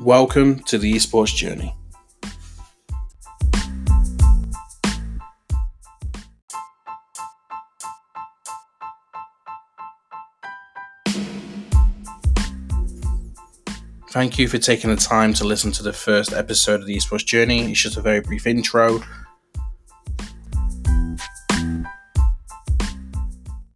Welcome to the esports journey. Thank you for taking the time to listen to the first episode of the esports journey. It's just a very brief intro